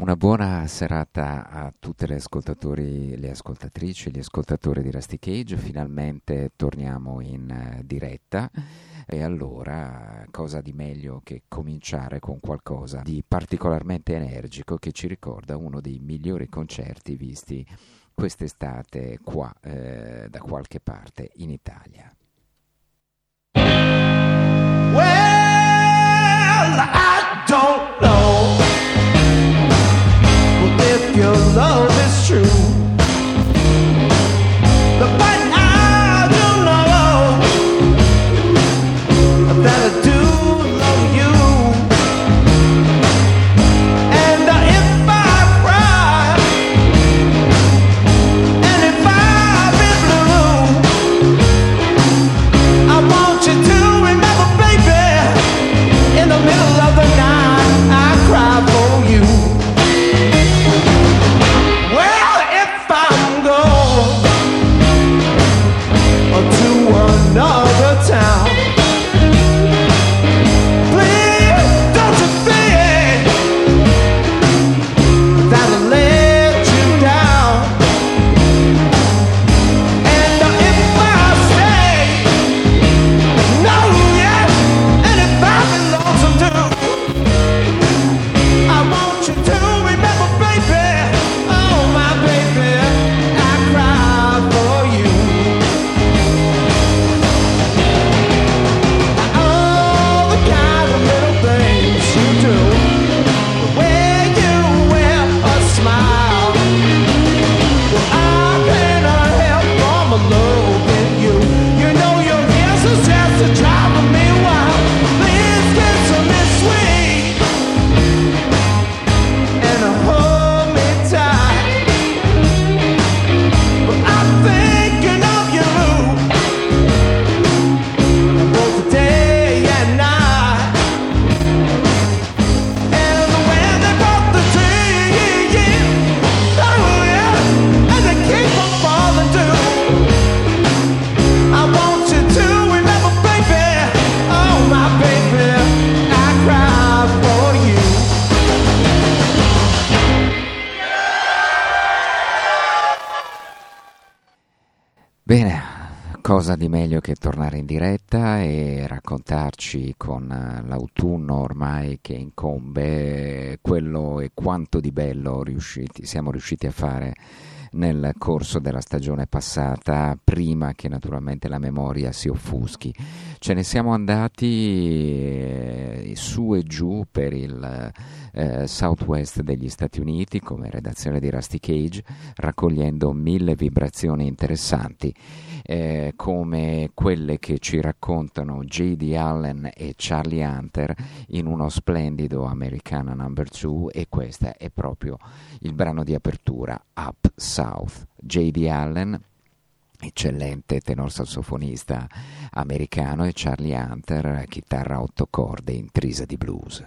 Una buona serata a tutte le ascoltatori, le ascoltatrici, gli ascoltatori di Rusty Cage. Finalmente torniamo in uh, diretta. E allora, cosa di meglio che cominciare con qualcosa di particolarmente energico che ci ricorda uno dei migliori concerti visti quest'estate qua eh, da qualche parte in Italia. Well, meglio che tornare in diretta e raccontarci con eh, l'autunno ormai che incombe quello e quanto di bello riusciti, siamo riusciti a fare nel corso della stagione passata, prima che naturalmente la memoria si offuschi. Ce ne siamo andati eh, su e giù per il eh, southwest degli Stati Uniti come redazione di Rusty Cage, raccogliendo mille vibrazioni interessanti. Eh, come quelle che ci raccontano J.D. Allen e Charlie Hunter in uno splendido Americana Number 2 e questo è proprio il brano di apertura Up South. J.D. Allen eccellente tenor sassofonista americano e Charlie Hunter chitarra a otto corde in trisa di blues.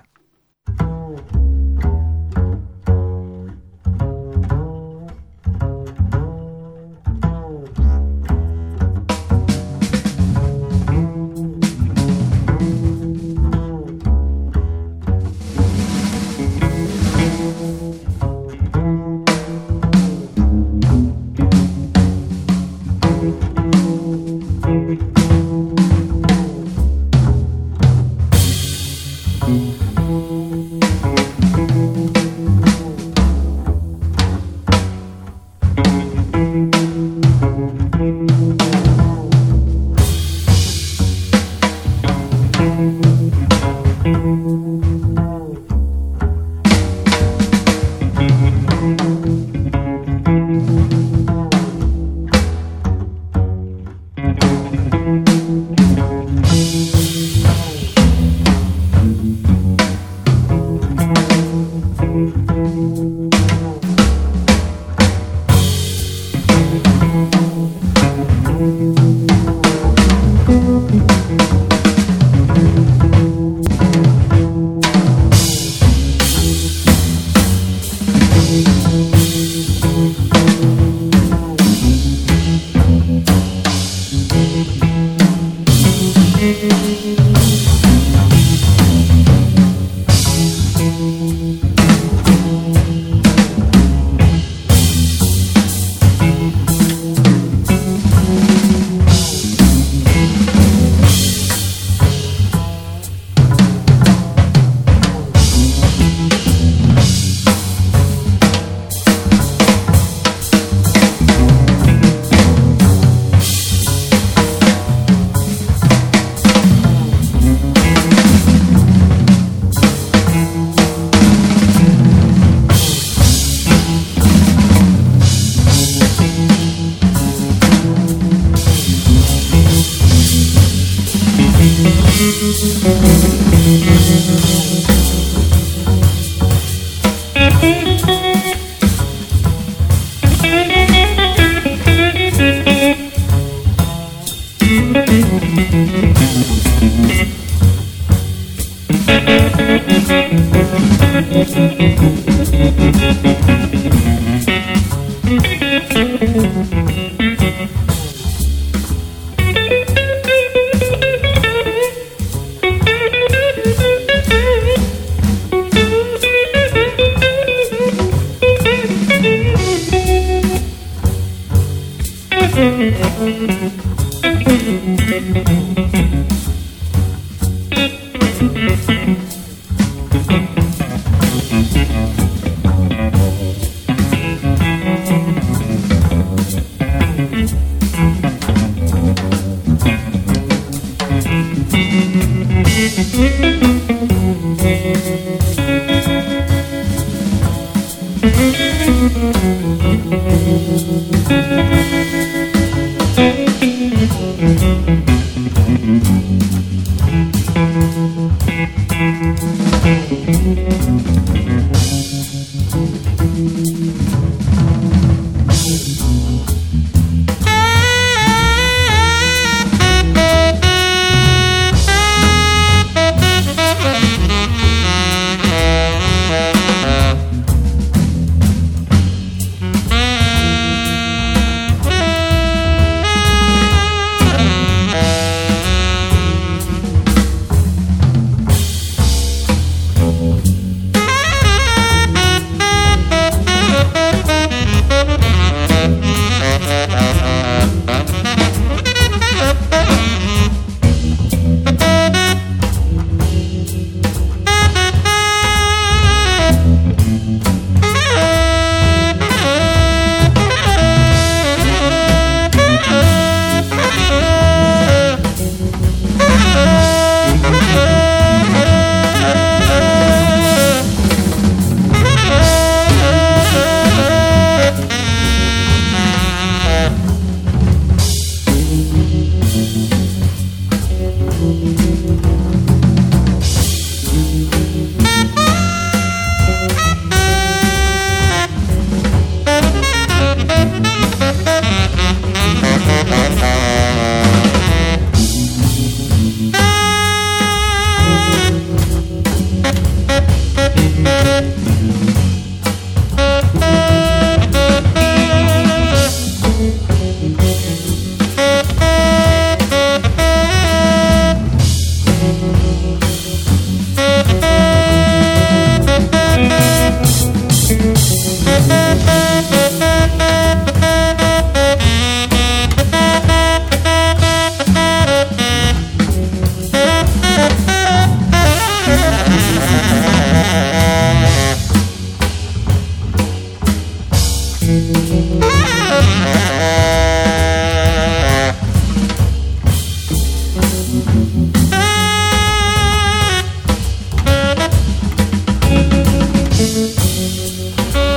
Música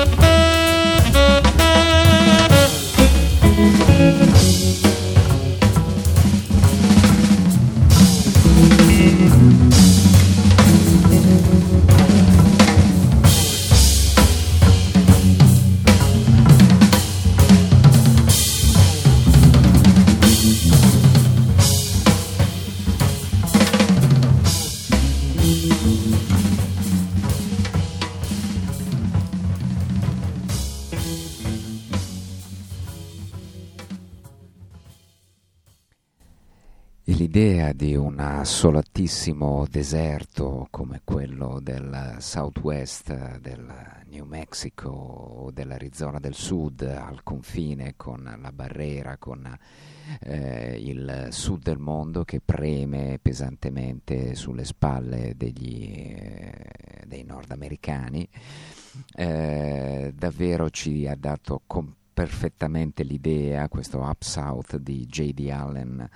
L'idea di un assolatissimo deserto come quello del southwest del New Mexico o dell'Arizona del Sud al confine con la barriera, con eh, il sud del mondo che preme pesantemente sulle spalle degli, eh, dei nordamericani, eh, davvero ci ha dato completamente perfettamente l'idea, questo Up South di J.D. Allen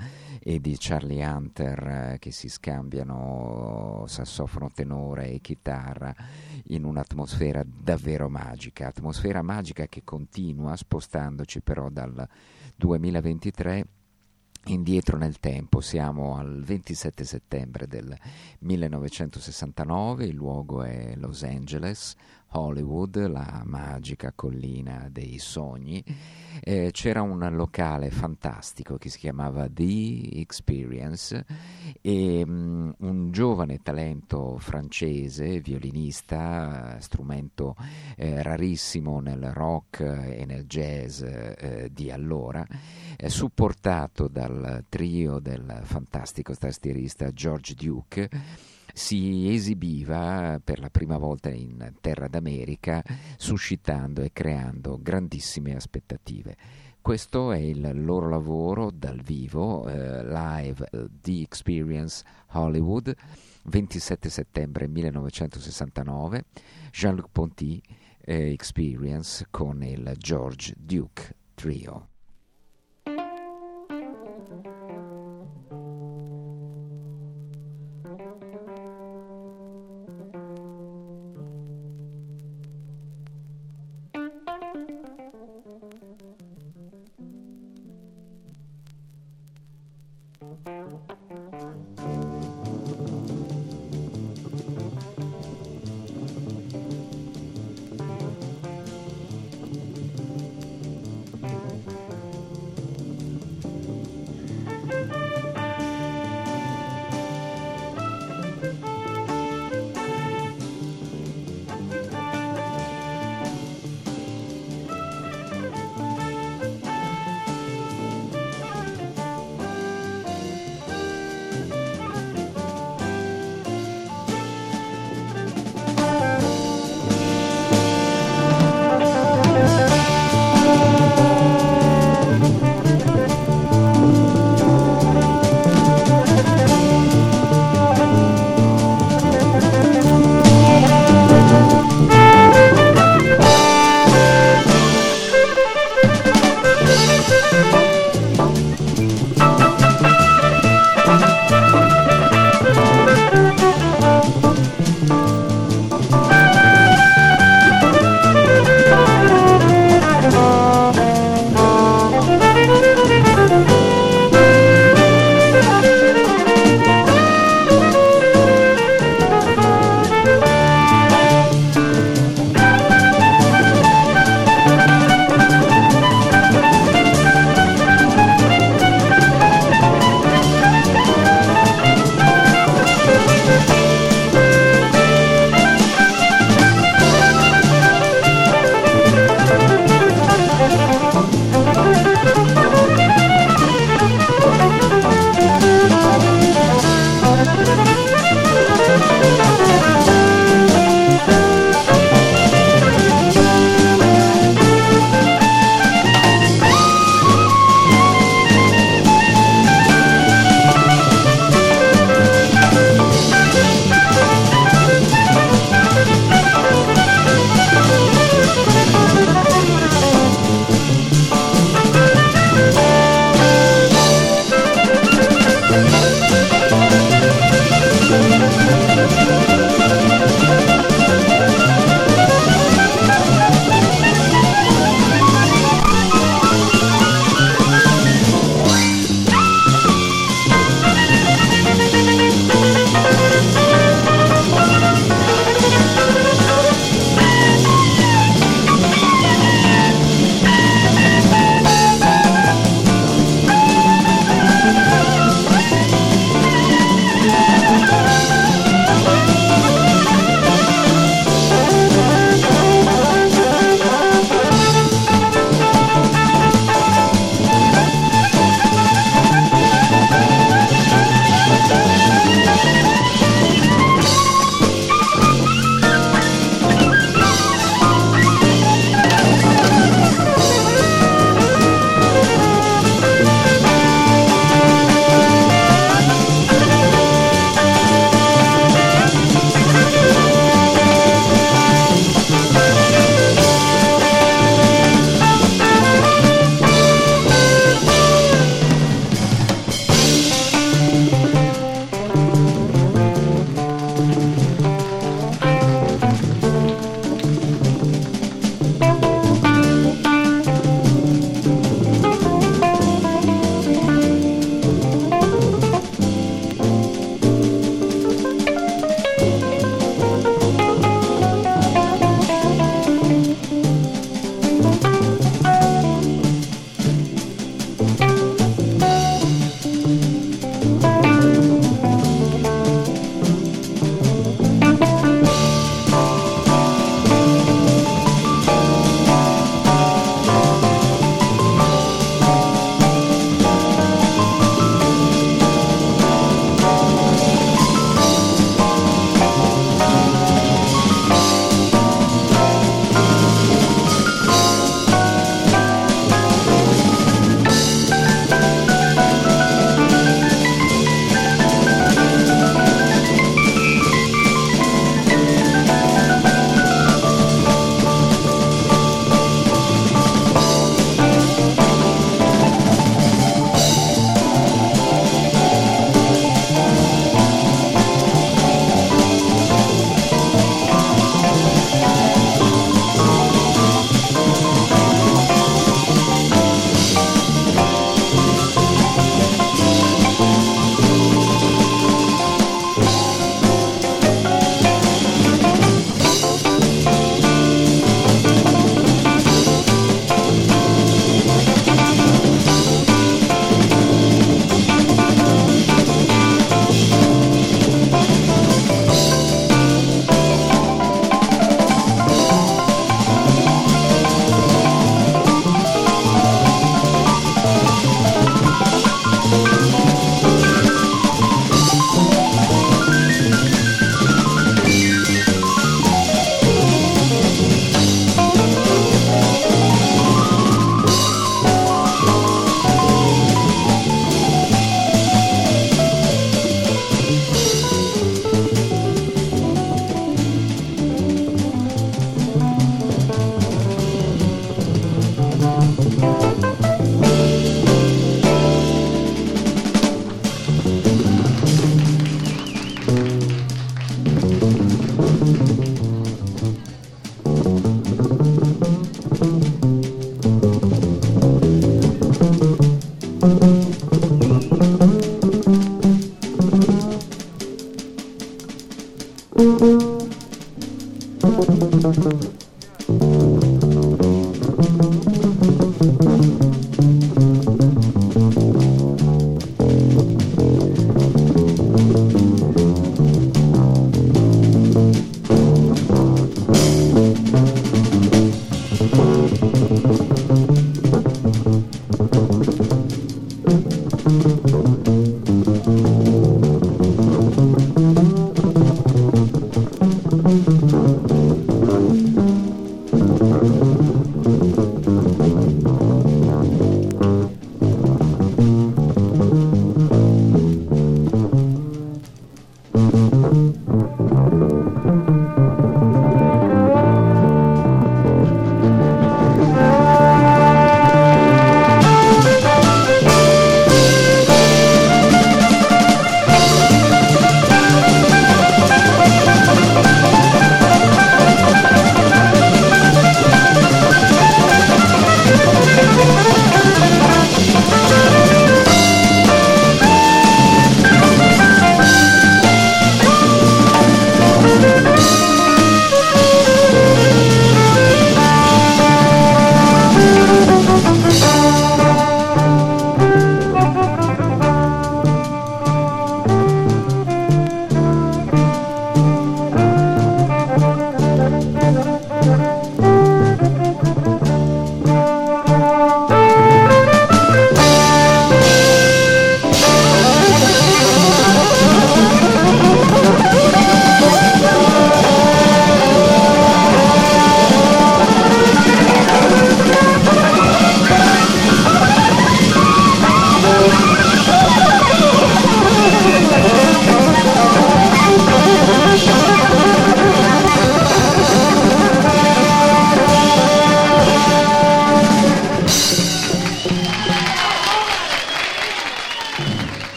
e di Charlie Hunter eh, che si scambiano sassofono tenore e chitarra in un'atmosfera davvero magica, atmosfera magica che continua spostandoci però dal 2023 indietro nel tempo, siamo al 27 settembre del 1969, il luogo è Los Angeles, Hollywood, la magica collina dei sogni, eh, c'era un locale fantastico che si chiamava The Experience e um, un giovane talento francese, violinista, strumento eh, rarissimo nel rock e nel jazz eh, di allora, supportato dal trio del fantastico tastierista George Duke, si esibiva per la prima volta in terra d'America, suscitando e creando grandissime aspettative. Questo è il loro lavoro dal vivo, eh, live uh, The Experience Hollywood, 27 settembre 1969, Jean-Luc Ponty eh, Experience con il George Duke Trio.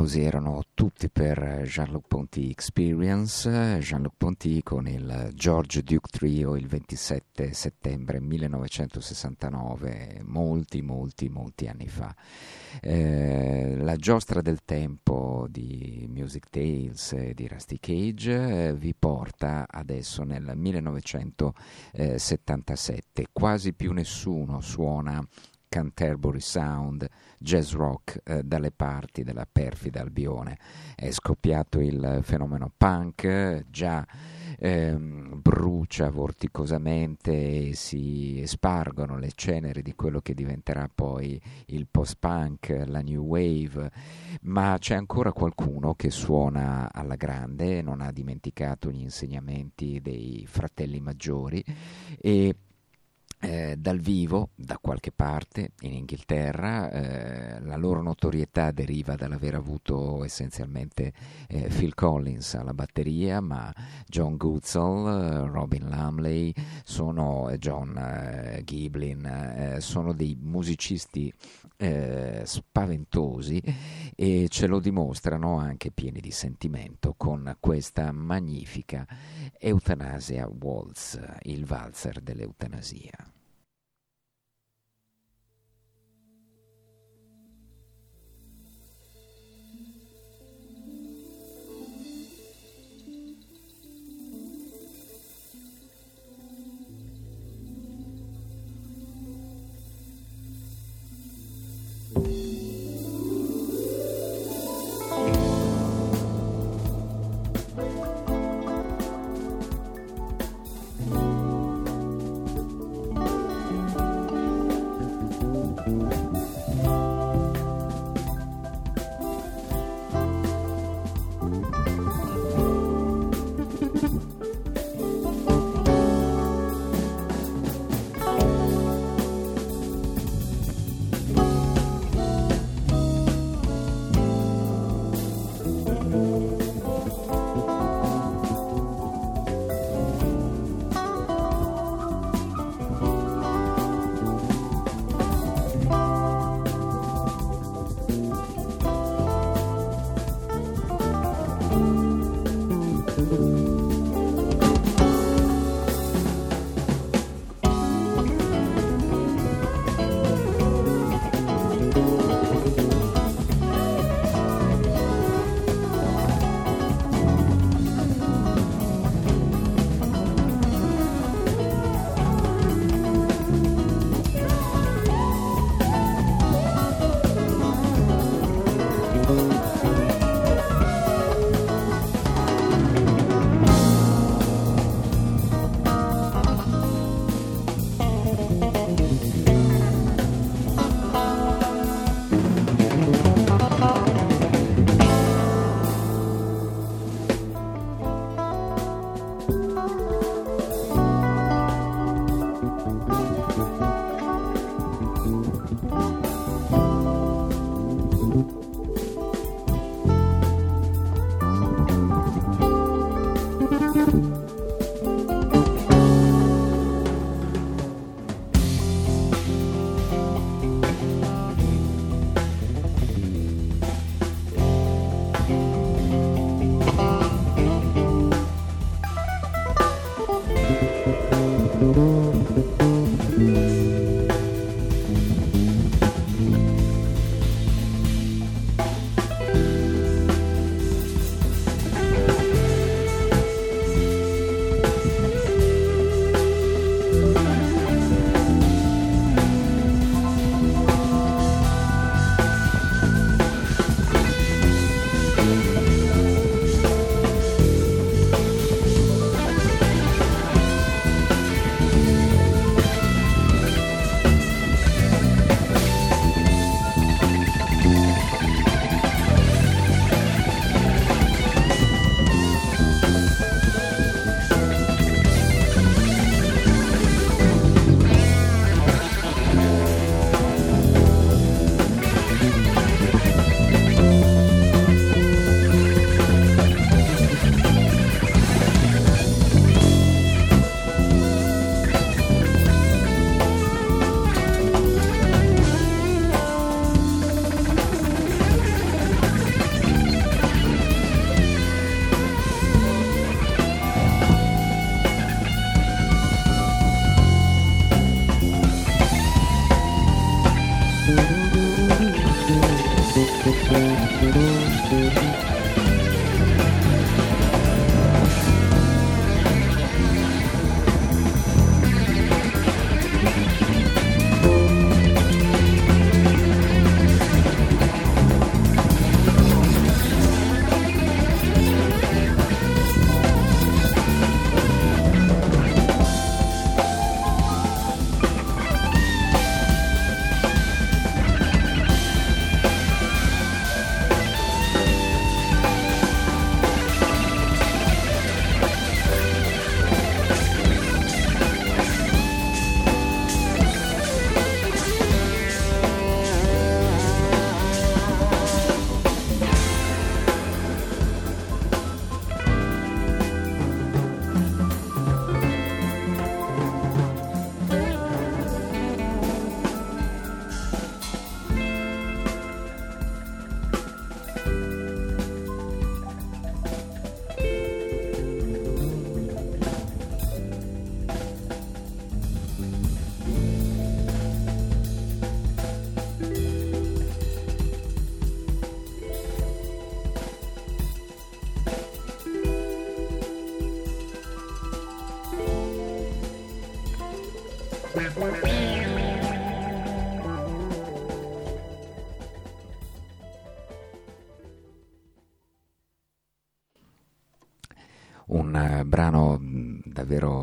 Applausi erano tutti per Jean-Luc Ponty Experience, Jean-Luc Ponty con il George Duke Trio il 27 settembre 1969, molti, molti, molti anni fa. Eh, la giostra del tempo di Music Tales di Rusty Cage eh, vi porta adesso nel 1977. Quasi più nessuno suona Canterbury Sound, jazz rock eh, dalle parti della perfida Albione. È scoppiato il fenomeno punk, già ehm, brucia vorticosamente e si spargono le ceneri di quello che diventerà poi il post-punk, la new wave, ma c'è ancora qualcuno che suona alla grande, non ha dimenticato gli insegnamenti dei fratelli maggiori e eh, dal vivo da qualche parte in Inghilterra, eh, la loro notorietà deriva dall'aver avuto essenzialmente eh, Phil Collins alla batteria, ma John Goodsall, Robin Lumley, sono, eh, John eh, Giblin, eh, sono dei musicisti spaventosi e ce lo dimostrano anche pieni di sentimento con questa magnifica Eutanasia Waltz, il valzer dell'eutanasia.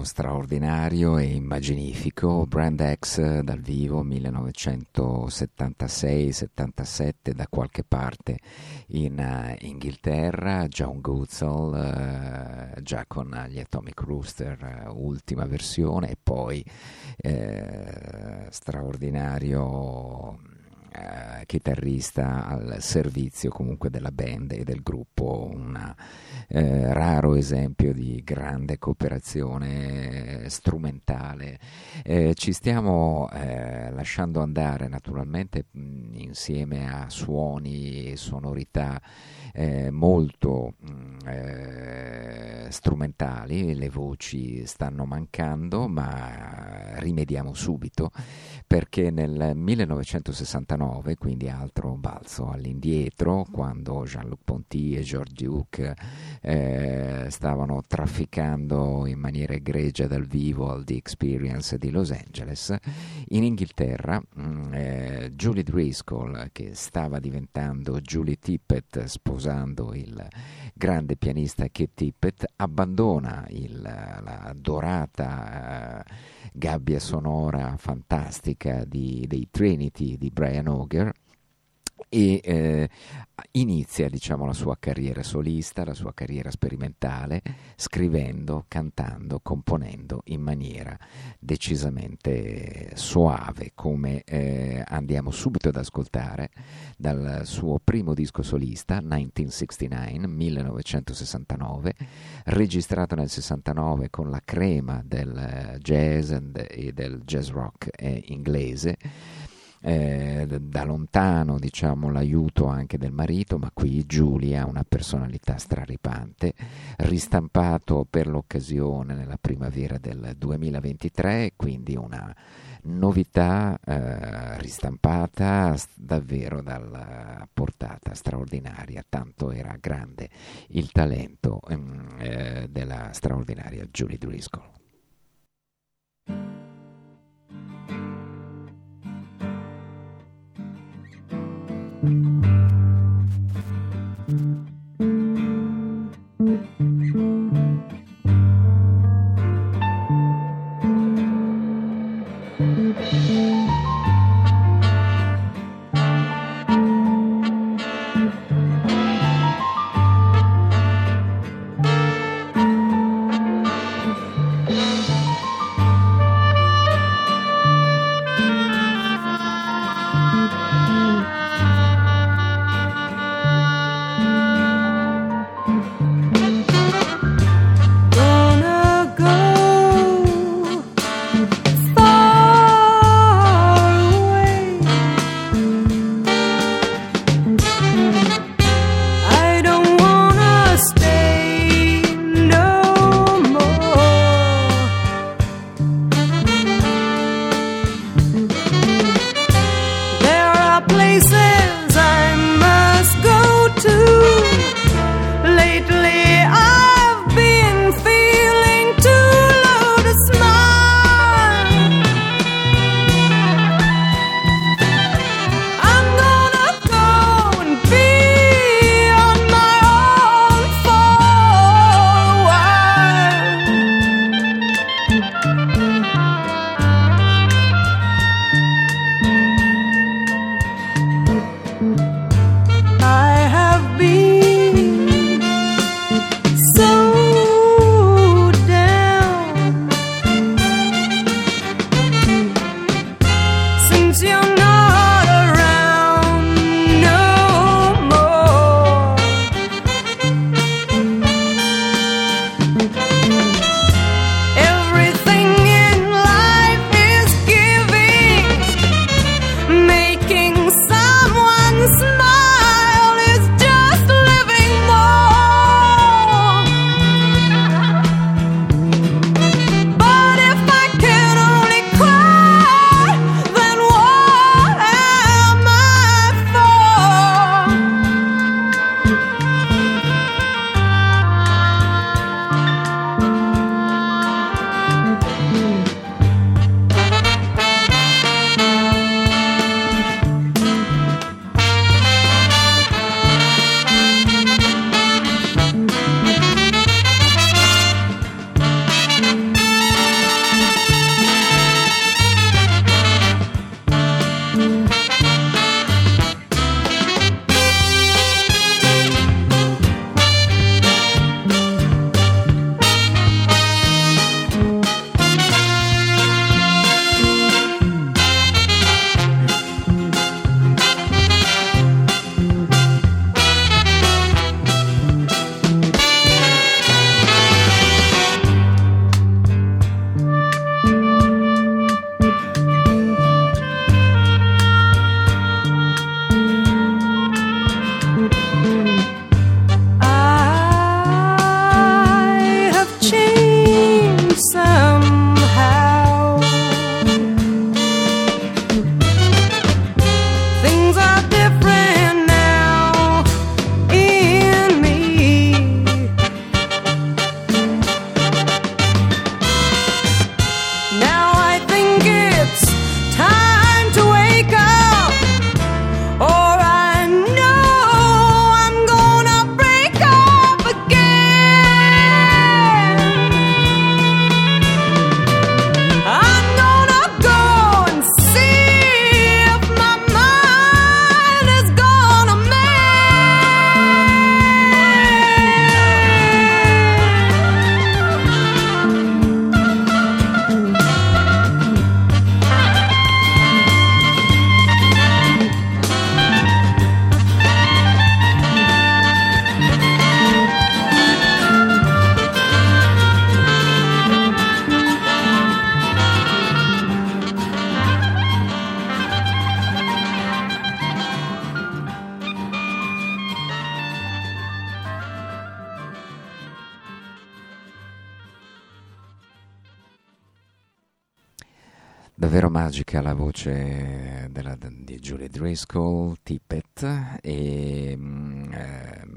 Straordinario e immaginifico, Brand X dal vivo 1976-77 da qualche parte in uh, Inghilterra, John Goodsall uh, già con gli Atomic Rooster, ultima versione. E poi straordinario eh, chitarrista al servizio comunque della band e del gruppo, un eh, raro esempio di grande cooperazione strumentale. Eh, ci stiamo eh, lasciando andare naturalmente mh, insieme a suoni e sonorità eh, molto mh, eh, strumentali, le voci stanno mancando, ma rimediamo subito perché nel 1969, quindi altro balzo all'indietro, quando Jean-Luc Ponty e George Duke eh, stavano trafficando in maniera egregia dal vivo al The Experience di Los Angeles, in Inghilterra mm, eh, Julie Driscoll, che stava diventando Julie Tippett sposando il grande pianista Kate Tippett, abbandona il, la dorata eh, gabbia sonora fantastica di, dei Trinity di Brian Auger e eh, inizia diciamo, la sua carriera solista, la sua carriera sperimentale, scrivendo, cantando, componendo in maniera decisamente soave, come eh, andiamo subito ad ascoltare dal suo primo disco solista, 1969, 1969, registrato nel 69 con la crema del jazz e del jazz rock eh, inglese eh, da lontano diciamo, l'aiuto anche del marito, ma qui Giulia ha una personalità straripante, ristampato per l'occasione nella primavera del 2023, quindi una novità eh, ristampata davvero dalla portata straordinaria, tanto era grande il talento ehm, eh, della straordinaria Julie Driscoll. Voce della, di Julie Driscoll, Tippett, e eh,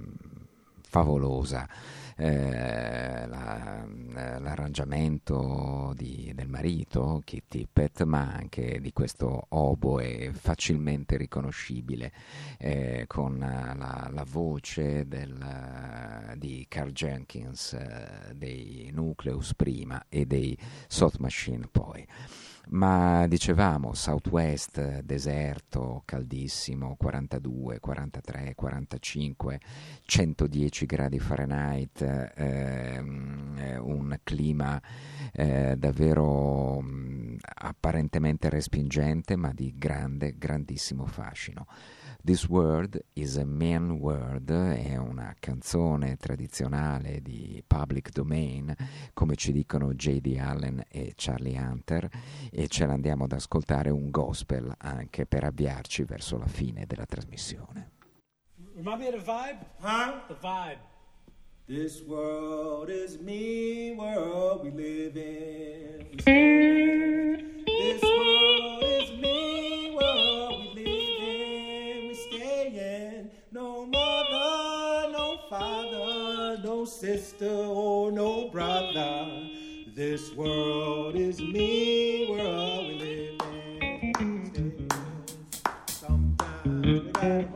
favolosa. Eh, la, l'arrangiamento di, del marito, Keith Tippett, ma anche di questo oboe facilmente riconoscibile eh, con la, la voce del, di Carl Jenkins eh, dei Nucleus prima e dei Soft Machine poi ma dicevamo Southwest, deserto, caldissimo, 42, 43, 45, 110 gradi Fahrenheit, ehm, eh, un clima eh, davvero mh, mm, apparentemente respingente ma di grande, grandissimo fascino. This Word is a Man Word è una canzone tradizionale di public domain, come ci dicono J.D. Allen e Charlie Hunter, e ce l'andiamo ad ascoltare un gospel anche per avviarci verso la fine della trasmissione. Remind me of the vibe? Huh? The vibe. This world is me world we live in. This world is me father, no sister or no brother. This world is me world we live in. Sometimes we gotta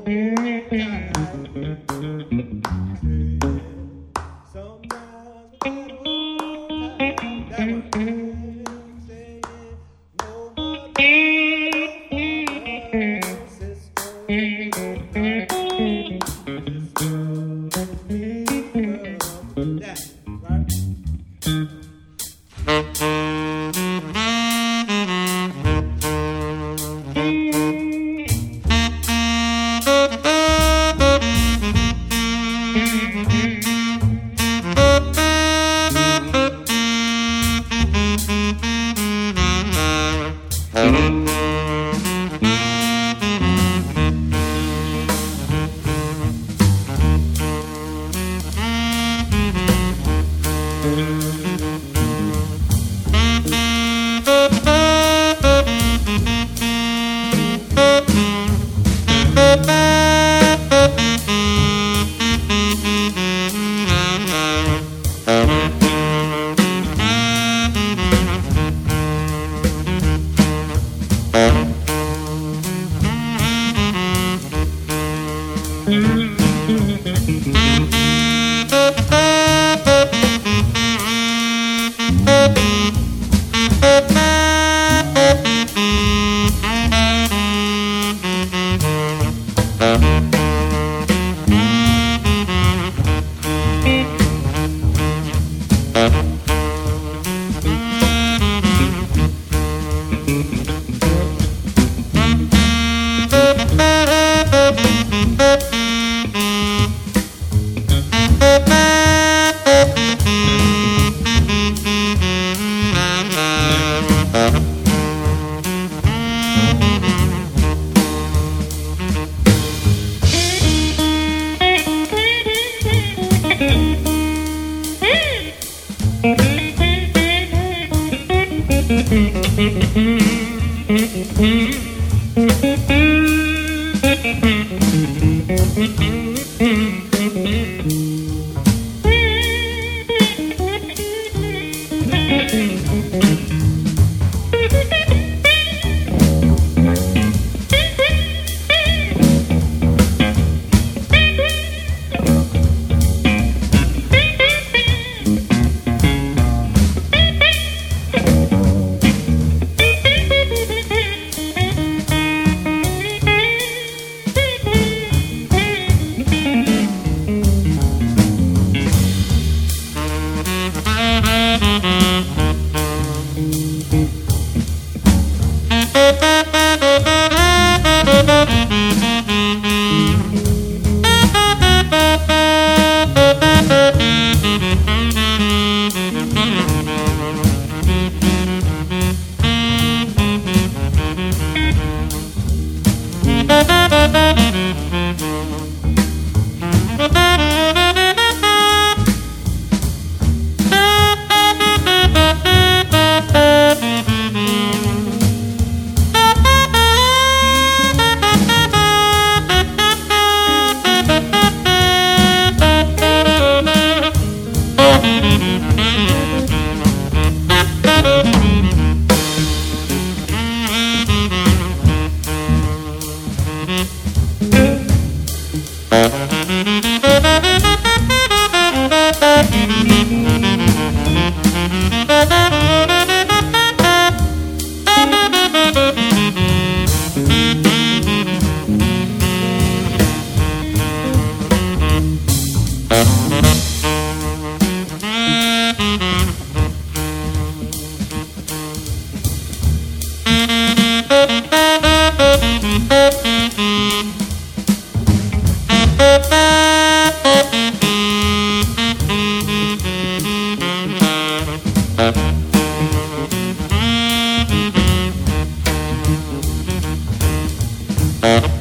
Uh-huh.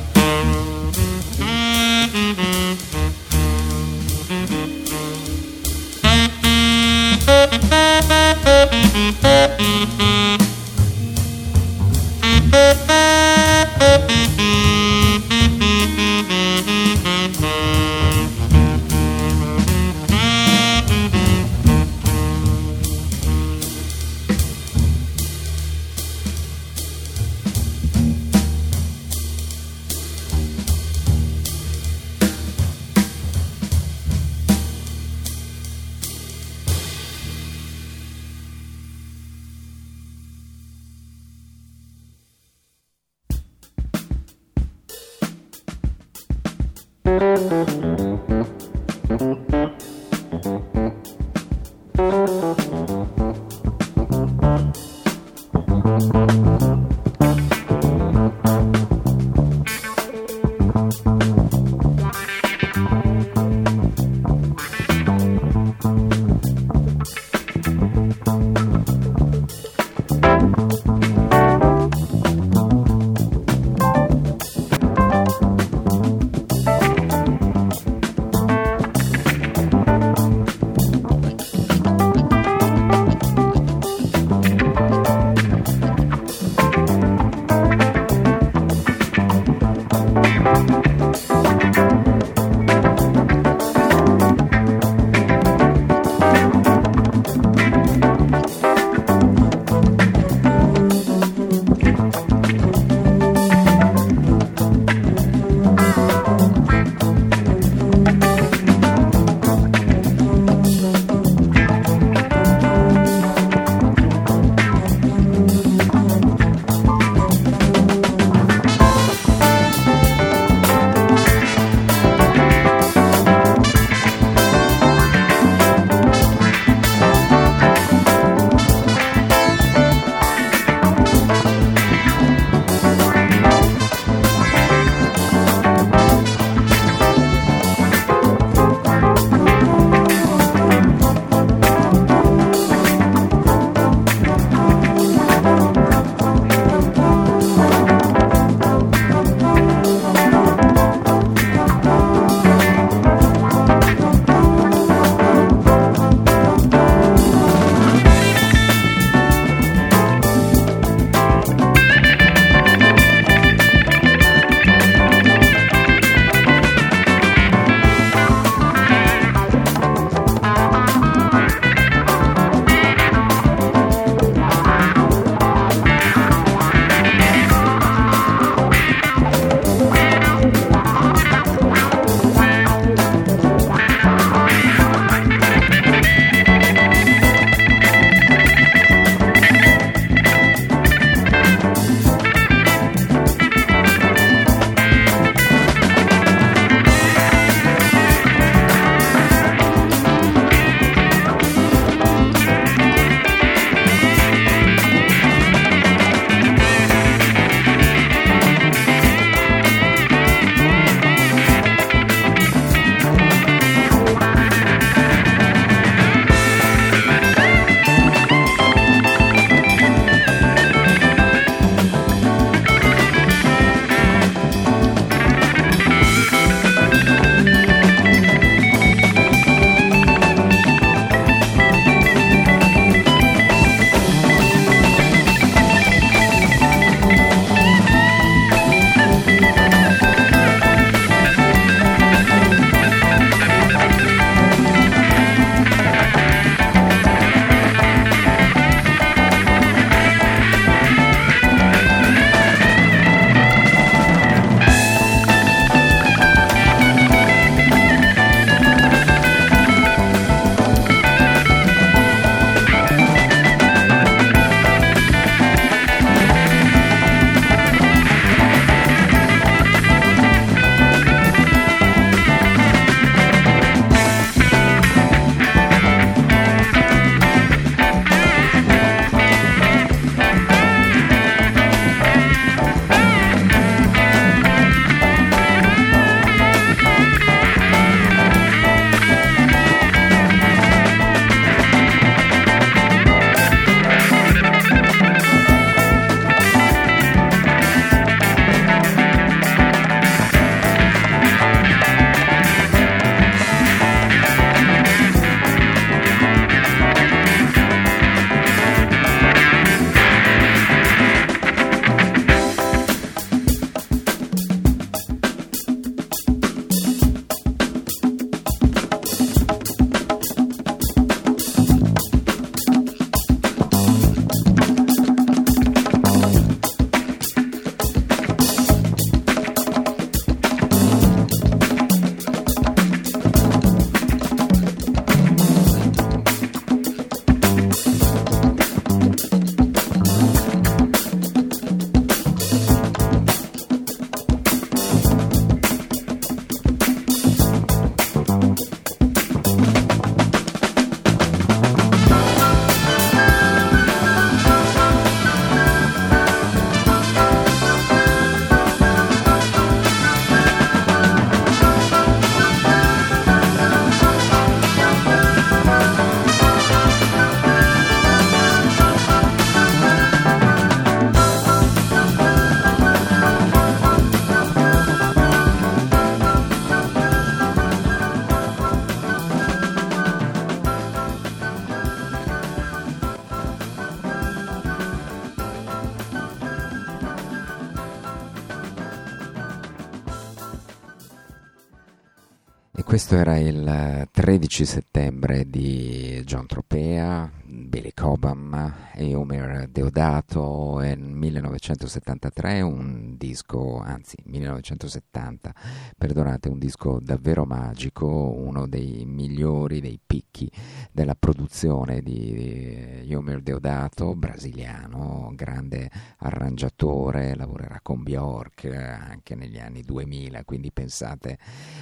Questo era il 13 settembre di John Tropea, Billy Cobham e Homer Deodato nel 1973 un disco, anzi 1970, perdonate, un disco davvero magico, uno dei migliori, dei picchi della produzione di Homer Deodato, brasiliano, grande arrangiatore, lavorerà con Bjork anche negli anni 2000, quindi pensate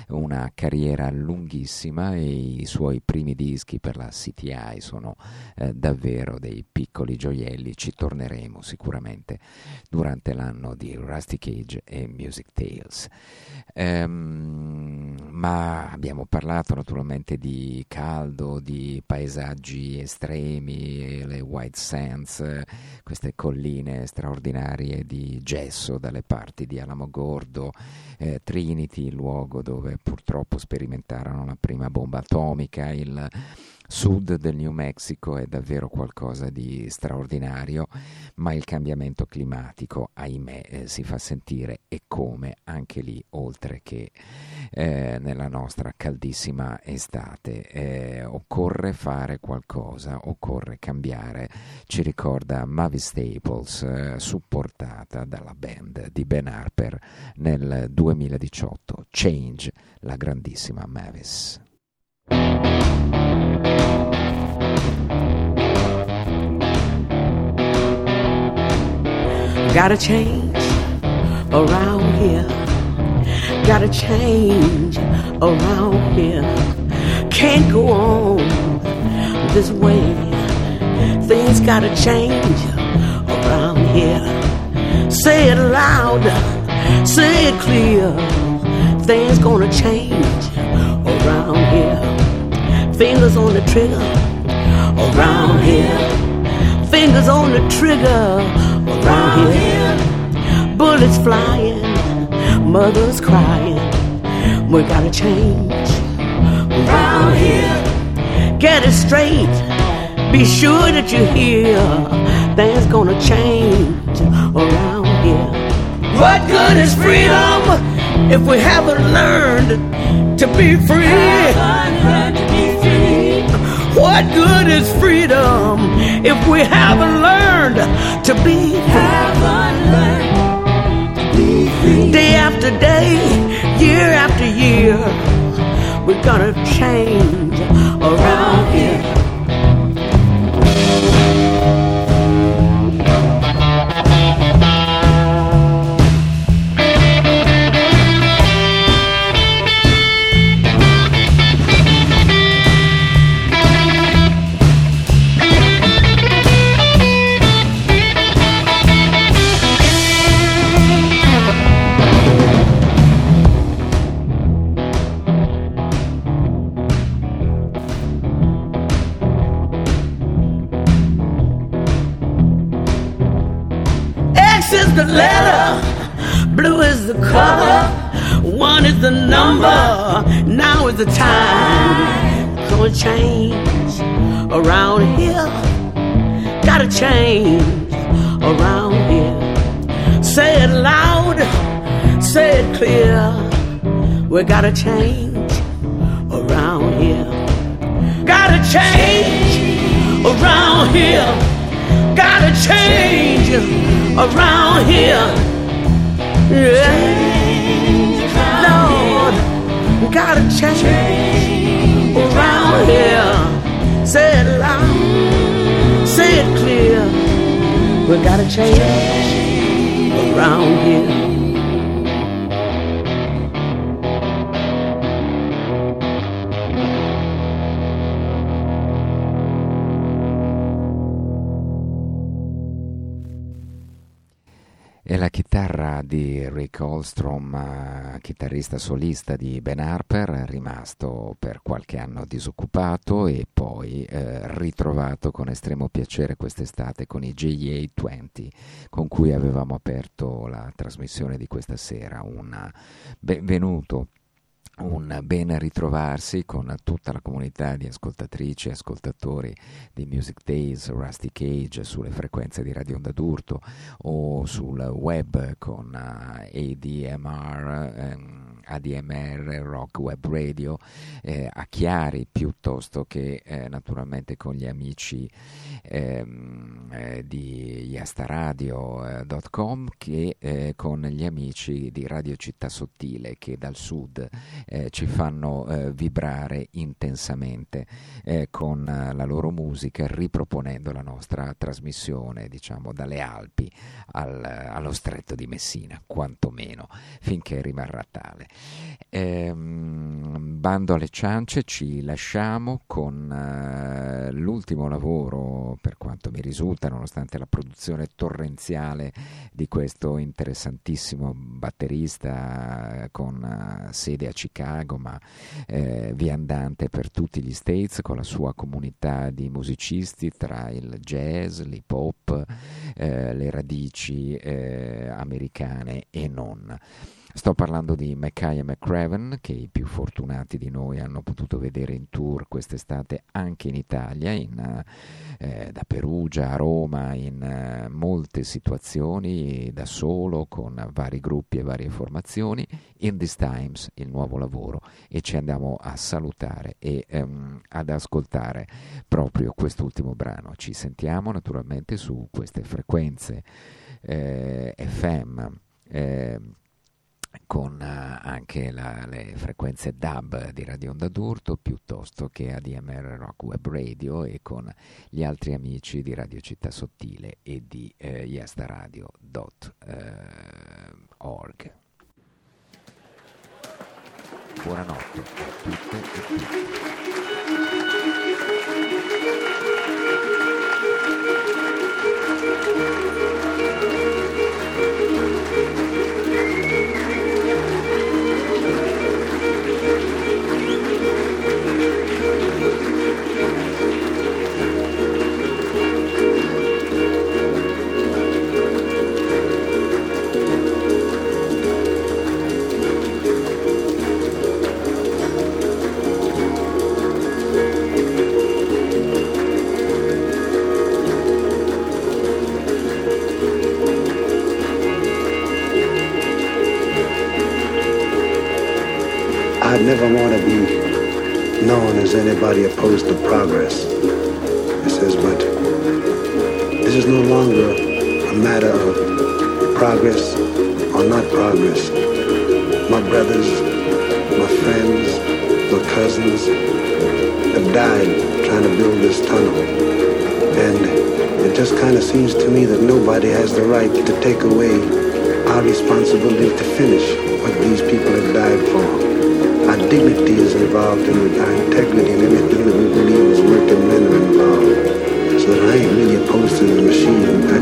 una carriera lunghissima e i suoi primi dischi per la CTI sono eh, davvero dei piccoli gioielli, ci torneremo sicuramente durante l'anno di Rusty Cage e Music Tales. Um, ma abbiamo parlato naturalmente di caldo, di paesaggi estremi, le White Sands, queste colline straordinarie di gesso dalle parti di Alamogordo, eh, Trinity, il luogo dove purtroppo sperimentarono la prima bomba atomica, il sud del New Mexico è davvero qualcosa di straordinario, ma il cambiamento climatico, ahimè, eh, si fa sentire e come anche lì, oltre che eh, nella nostra caldissima estate. Eh, occorre fare qualcosa, occorre cambiare, ci ricorda Mavis Staples, eh, supportata dalla band di Ben Harper nel 2018. Change, la grandissima Mavis. Gotta change around here. Gotta change around here. Can't go on this way. Things gotta change around here. Say it loud, say it clear. Things gonna change around here. Fingers on the trigger around here. Fingers on the trigger around here. Bullets flying, mothers crying. We gotta change around here. Get it straight. Be sure that you hear things gonna change around here. What good is freedom if we haven't learned to be free? What good is freedom if we haven't learned to be free? Day after day, year after year, we're gonna change around here. We gotta change around here. Gotta change around here. Gotta change around here. Yeah Lord, we gotta change around here. Say it loud, say it clear. We gotta change around here. E la chitarra di Rick Holstrom, eh, chitarrista solista di Ben Harper, rimasto per qualche anno disoccupato e poi eh, ritrovato con estremo piacere quest'estate con i GA20 con cui avevamo aperto la trasmissione di questa sera. Un benvenuto un ben ritrovarsi con tutta la comunità di ascoltatrici e ascoltatori di Music Days, Rusty Cage sulle frequenze di Radio Onda d'Urto o sul web con uh, ADMR. Um, ADMR Rock Web Radio eh, a Chiari piuttosto che eh, naturalmente con gli amici ehm, eh, di yastaradio.com che eh, con gli amici di Radio Città Sottile che dal sud eh, ci fanno eh, vibrare intensamente con la loro musica riproponendo la nostra trasmissione diciamo dalle Alpi al, allo stretto di Messina quantomeno finché rimarrà tale ehm, bando alle ciance ci lasciamo con l'ultimo lavoro per quanto mi risulta, nonostante la produzione torrenziale di questo interessantissimo batterista con uh, sede a Chicago, ma eh, viandante per tutti gli States con la sua comunità di musicisti tra il jazz, l'hip hop, eh, le radici eh, americane e non. Sto parlando di Mackay e McCraven, che i più fortunati di noi hanno potuto vedere in tour quest'estate anche in Italia, in, eh, da Perugia a Roma, in eh, molte situazioni, da solo, con vari gruppi e varie formazioni. In These Times, il nuovo lavoro, e ci andiamo a salutare e ehm, ad ascoltare proprio quest'ultimo brano. Ci sentiamo naturalmente su queste frequenze eh, FM. Eh, con uh, anche la, le frequenze DAB di Radio Onda d'Urto piuttosto che ADMR Rock Web Radio e con gli altri amici di Radio Città Sottile e di eh, yastaradio.org. Buonanotte a tutte e tutti. Never want to be known as anybody opposed to progress. He says, but this is no longer a matter of progress or not progress. My brothers, my friends, my cousins have died trying to build this tunnel. And it just kind of seems to me that nobody has the right to take away our responsibility to finish what these people have died for. Our dignity is involved in it, our integrity and everything that we believe is working men are involved. So that I ain't really opposed to the machine. I